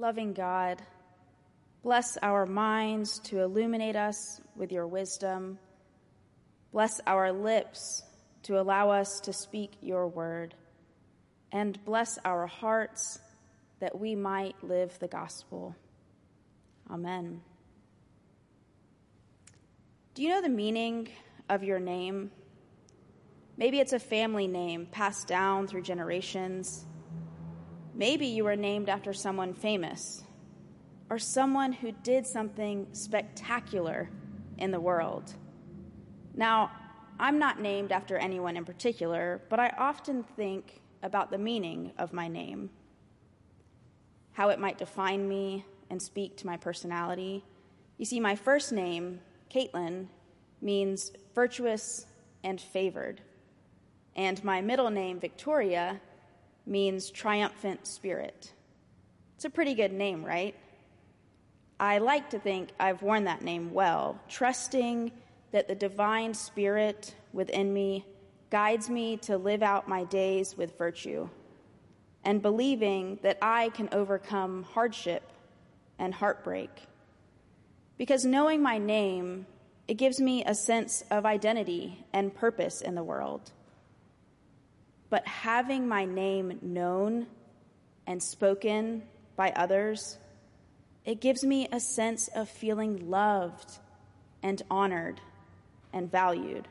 Loving God, bless our minds to illuminate us with your wisdom. Bless our lips to allow us to speak your word. And bless our hearts that we might live the gospel. Amen. Do you know the meaning of your name? Maybe it's a family name passed down through generations. Maybe you were named after someone famous or someone who did something spectacular in the world. Now, I'm not named after anyone in particular, but I often think about the meaning of my name, how it might define me and speak to my personality. You see, my first name, Caitlin, means virtuous and favored, and my middle name, Victoria, means triumphant spirit. It's a pretty good name, right? I like to think I've worn that name well, trusting that the divine spirit within me guides me to live out my days with virtue, and believing that I can overcome hardship and heartbreak. Because knowing my name, it gives me a sense of identity and purpose in the world but having my name known and spoken by others, it gives me a sense of feeling loved and honored and valued.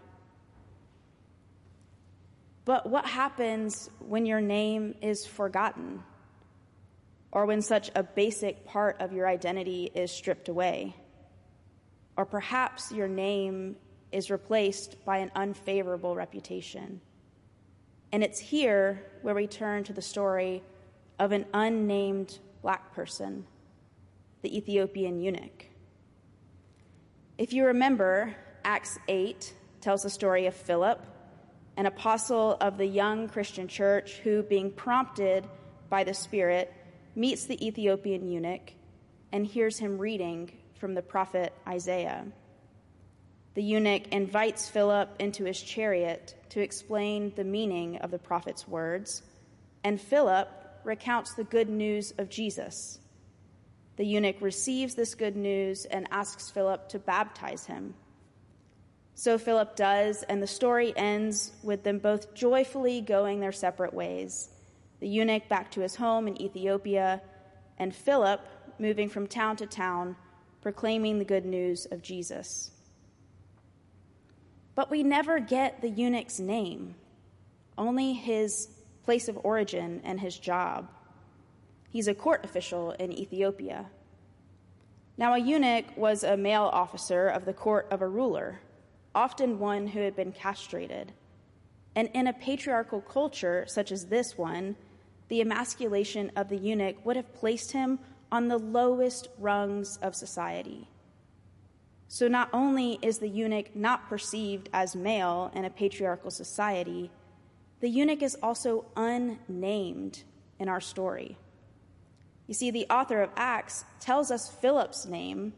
But what happens when your name is forgotten or when such a basic part of your identity is stripped away? Or perhaps your name is replaced by an unfavorable reputation. And it's here where we turn to the story of an unnamed black person, the Ethiopian eunuch. If you remember, Acts 8 tells the story of Philip, an apostle of the young Christian church who, being prompted by the Spirit, meets the Ethiopian eunuch and hears him reading from the prophet Isaiah. The eunuch invites Philip into his chariot to explain the meaning of the prophet's words, and Philip recounts the good news of Jesus. The eunuch receives this good news and asks Philip to baptize him. So Philip does, and the story ends with them both joyfully going their separate ways. The eunuch back to his home in Ethiopia, and Philip moving from town to town, proclaiming the good news of Jesus. But we never get the eunuch's name, only his place of origin and his job. He's a court official in Ethiopia. Now, a eunuch was a male officer of the court of a ruler, often one who had been castrated. And in a patriarchal culture such as this one, the emasculation of the eunuch would have placed him on the lowest rungs of society. So not only is the eunuch not perceived as male in a patriarchal society, the eunuch is also unnamed in our story. You see, the author of Acts tells us Philip's name,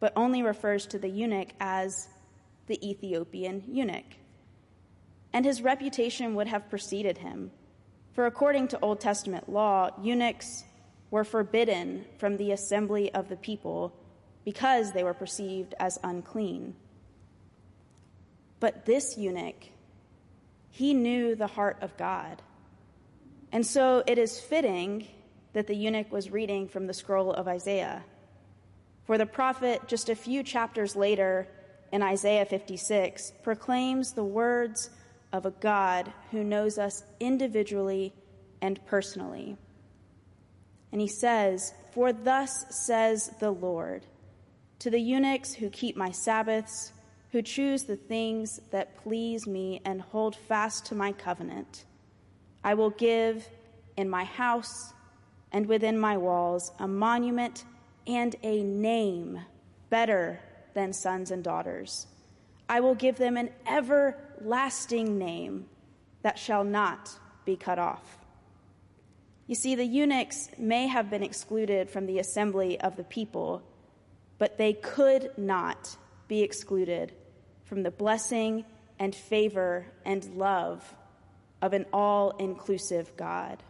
but only refers to the eunuch as the Ethiopian eunuch. And his reputation would have preceded him. For according to Old Testament law, eunuchs were forbidden from the assembly of the people because they were perceived as unclean. But this eunuch, he knew the heart of God. And so it is fitting that the eunuch was reading from the scroll of Isaiah. For the prophet, just a few chapters later in Isaiah 56, proclaims the words of a God who knows us individually and personally. And he says, For thus says the Lord to the eunuchs who keep my Sabbaths, who choose the things that please me and hold fast to my covenant, I will give in my house and within my walls a monument and a name better than sons and daughters. I will give them an everlasting name that shall not be cut off. You see, the eunuchs may have been excluded from the assembly of the people but they could not be excluded from the blessing and favor and love of an all inclusive God.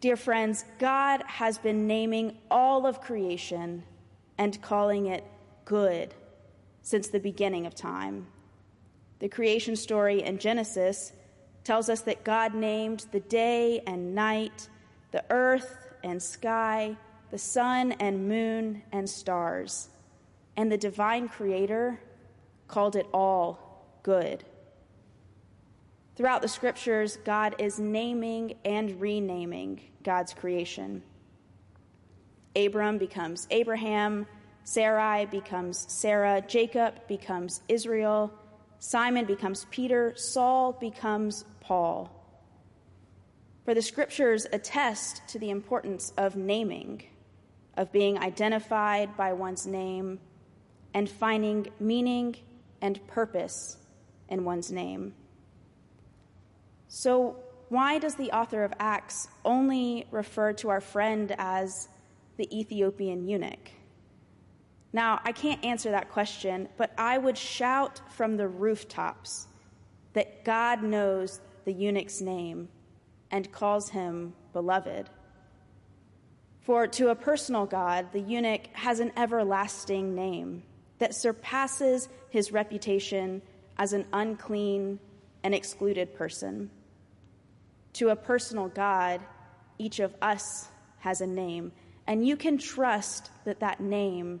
Dear friends, God has been naming all of creation and calling it good since the beginning of time. The creation story in Genesis tells us that God named the day and night, the earth and sky, the sun and moon and stars, and the divine creator called it all good. Throughout the scriptures, God is naming and renaming God's creation. Abram becomes Abraham, Sarai becomes Sarah, Jacob becomes Israel, Simon becomes Peter, Saul becomes Paul. For the scriptures attest to the importance of naming, of being identified by one's name, and finding meaning and purpose in one's name. So, why does the author of Acts only refer to our friend as the Ethiopian eunuch? Now, I can't answer that question, but I would shout from the rooftops that God knows the eunuch's name and calls him beloved. For to a personal God, the eunuch has an everlasting name that surpasses his reputation as an unclean and excluded person. To a personal God, each of us has a name, and you can trust that that name,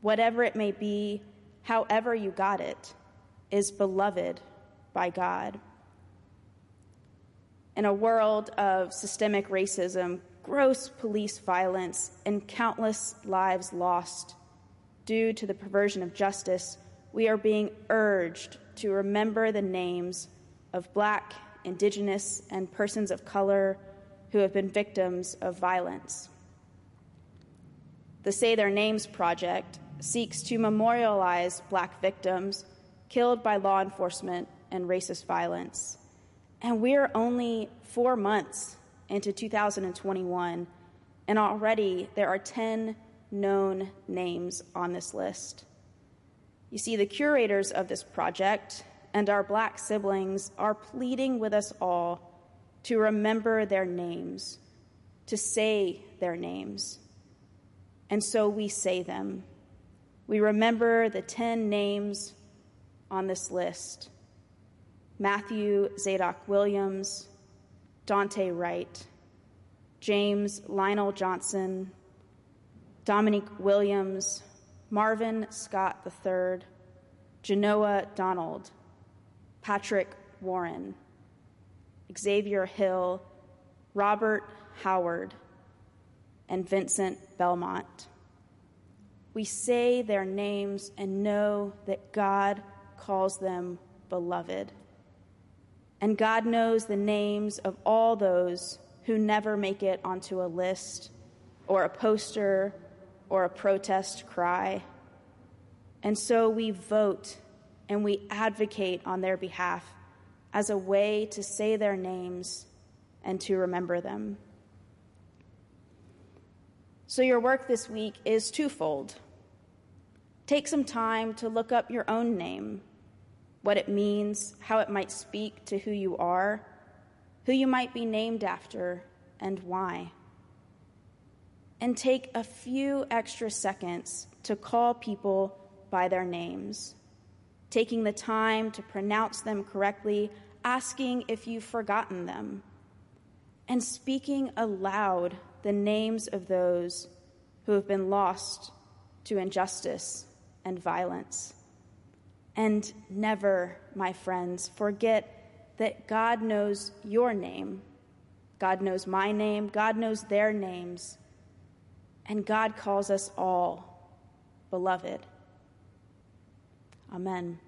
whatever it may be, however you got it, is beloved by God. In a world of systemic racism, gross police violence, and countless lives lost due to the perversion of justice, we are being urged to remember the names of black, indigenous, and persons of color who have been victims of violence. The Say Their Names project seeks to memorialize black victims killed by law enforcement and racist violence. And we're only four months into 2021, and already there are 10 known names on this list. You see, the curators of this project and our black siblings are pleading with us all to remember their names, to say their names. And so we say them. We remember the 10 names on this list Matthew Zadok Williams, Daunte Wright, James Lionel Johnson, Dominique Williams, Marvin Scott III, Jenoah Donald, Patrick Warren, Xavier Hill, Robert Howard, and Vincent Belmont. We say their names and know that God calls them beloved. And God knows the names of all those who never make it onto a list or a poster or a protest cry. And so we vote and we advocate on their behalf as a way to say their names and to remember them. So, your work this week is twofold. Take some time to look up your own name, what it means, how it might speak to who you are, who you might be named after, and why. And take a few extra seconds to call people by their names taking the time to pronounce them correctly, asking if you've forgotten them, and speaking aloud the names of those who have been lost to injustice and violence. And never, my friends, forget that God knows your name. God knows my name. God knows their names. And God calls us all beloved. Amen.